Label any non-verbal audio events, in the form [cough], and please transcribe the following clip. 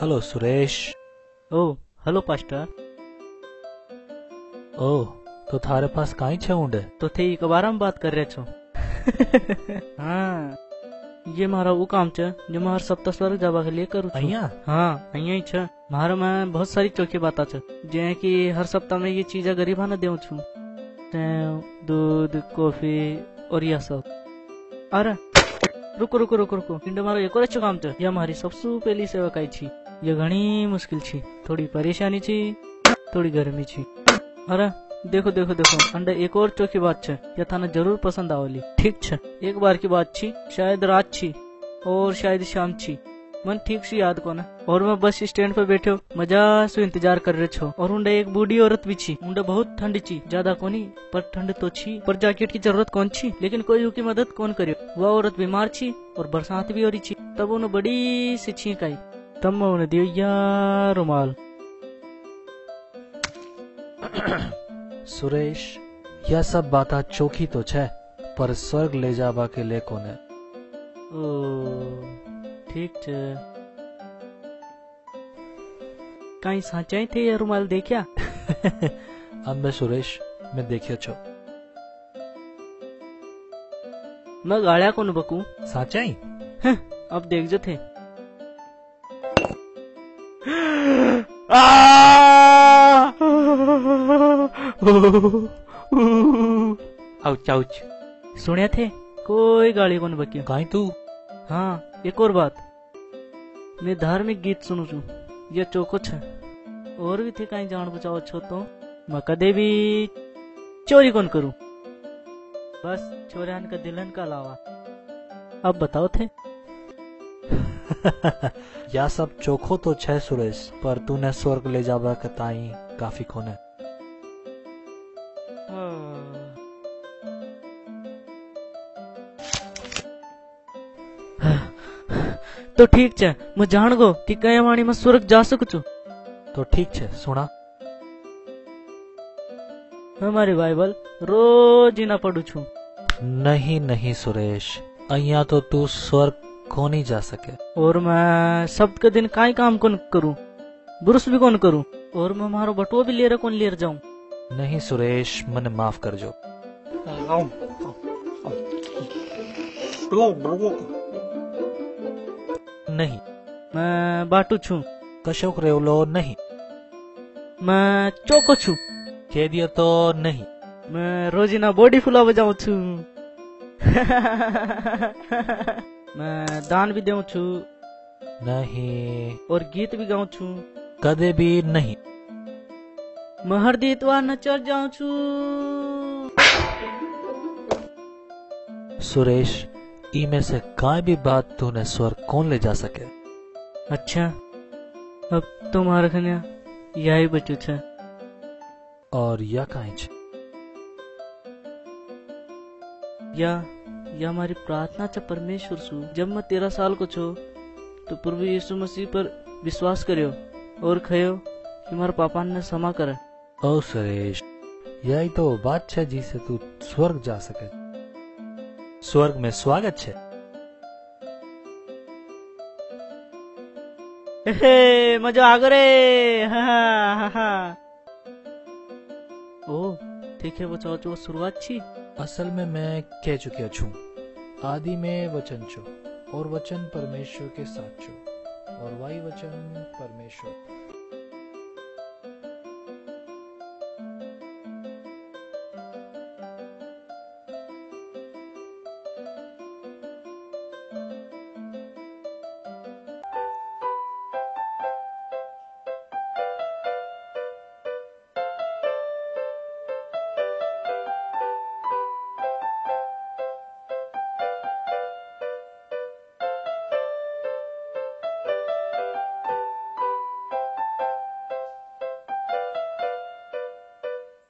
Hello Suresh ओ hello pastor ओ तो थारे पास काई छे ऊंडे तो थे एक बार हम बात कर रहे छो [laughs] हाँ ये मारा वो काम छे जो मैं हर सप्ताह स्वर्ग जावा के लिए करूँ छू અહીંયા हाँ અહીંયા ही छे मारा में बहुत सारी चौकी बात छे जे कि हर सप्ताह में ये चीजें गरीबा ने देऊ छू सेव दूध कॉफी और यह सब अरे, रुको रुको रुको रुको। इंडो मारो एक और अच्छा काम तो। यह हमारी सबसे पहली सेवा काई छी। ये घनी मुश्किल छी। थोड़ी परेशानी छी, थोड़ी गर्मी छी। अरे, देखो देखो देखो। अंडा एक और चौकी बात छे। यह थाने ज़रूर पसंद आवली। ठीक छे। एक बार की बात छी। शायद रात छी, और शायद शाम छी। मन ठीक से याद कोना। और मैं बस स्टैंड पे बैठो मज़ा से इंतज़ार कर रहे छो। और उन्डे एक बूढ़ी औरत भी छी। उन्डे बहुत ठंड छी ज़्यादा कोनी पर ठंड तो छी। पर जैकेट की ज़रूरत कौन छी? लेकिन कोई उसकी मदद कौन करियो? वह औरत बीमार छी और बरसात भी हो रही छी। तब उन्हें बड़ी सी छींक आई तब मैं उन्हें दियो यार रुमाल। [clears throat] सुरेश यह सब बात चोखी तो छे पर स्वर्ग ले जाबा के लिए कोने ओ। ठीक छे। कहीं साचाई थे ये रुमाल देखा [laughs] अब मैं सुरेश मैं देखियो छो। मैं गाड़िया को बकू? साचाई? अब देख जो थे। आउच आउच सुनिया थे। कोई गाड़ी को बकियो? काई तू हाँ एक और बात। मैं धार्मिक गीत सुनू छू। ये चौको छे और भी थे कहीं जान बचाओ, छो तो। मैं कदे भी चोरी कौन करूँ? बस चोरियान का दिलन का अलावा। अब बताओ थे। [laughs] या सब चोखो तो छे सुरेश, पर तूने स्वर्ग ले जाबा के ताई काफ़ी कोने तो ठीक छे मैं जान गो कि कया वाणी में स्वर्ग जा सकू छू तो ठीक छे सुना हमारी बाइबल रोज ही ना पढ़ू छू नहीं नहीं सुरेश અહીંયા તો તું સ્વર્ગ કોની जा सके और मैं सब के दिन काई काम कौन करूं ब्रुश भी कौन करूं और मैं मारो बटुआ भी लेर कौन लेर जाऊं नहीं सुरेश મને માફ કરજો नहीं मैं बाटू छू કશોક રેવલો નહીં मैं चौको छू કહી દિયો તો નહીં मैं रोजीना बॉडी फुला बजाऊ छू मैं दान भी देऊ छू નહીં और गीत भी गाऊ छू કદે બી નહીં मैं हर दी इतवार नचर जाऊं छू सुरेश ई में से काय भी बात तूने स्वर्ग कौन ले जा सके? अच्छा अब तुम्हारे खन्या यही बचू छे और या काई છે या या हमारी प्रार्थना छ परमेश्वर सु जब मैं तेरह साल को छो तो प्रभु यीशु मसीह पर विश्वास करियो और खयो कि मारा पापा ने क्षमा करे। ओ सुरेश यही तो बात છે जिसे तू स्वर्ग जा सके। स्वर्ग में स्वागत છે हे मज़ा आ रे हा हा हा ओ ठीक है बचाओ जो शुरुआत छी। असल में मैं कह चुकिया छू। आदि में वचन छो और वचन परमेश्वर के साथ छो और वही वचन परमेश्वर।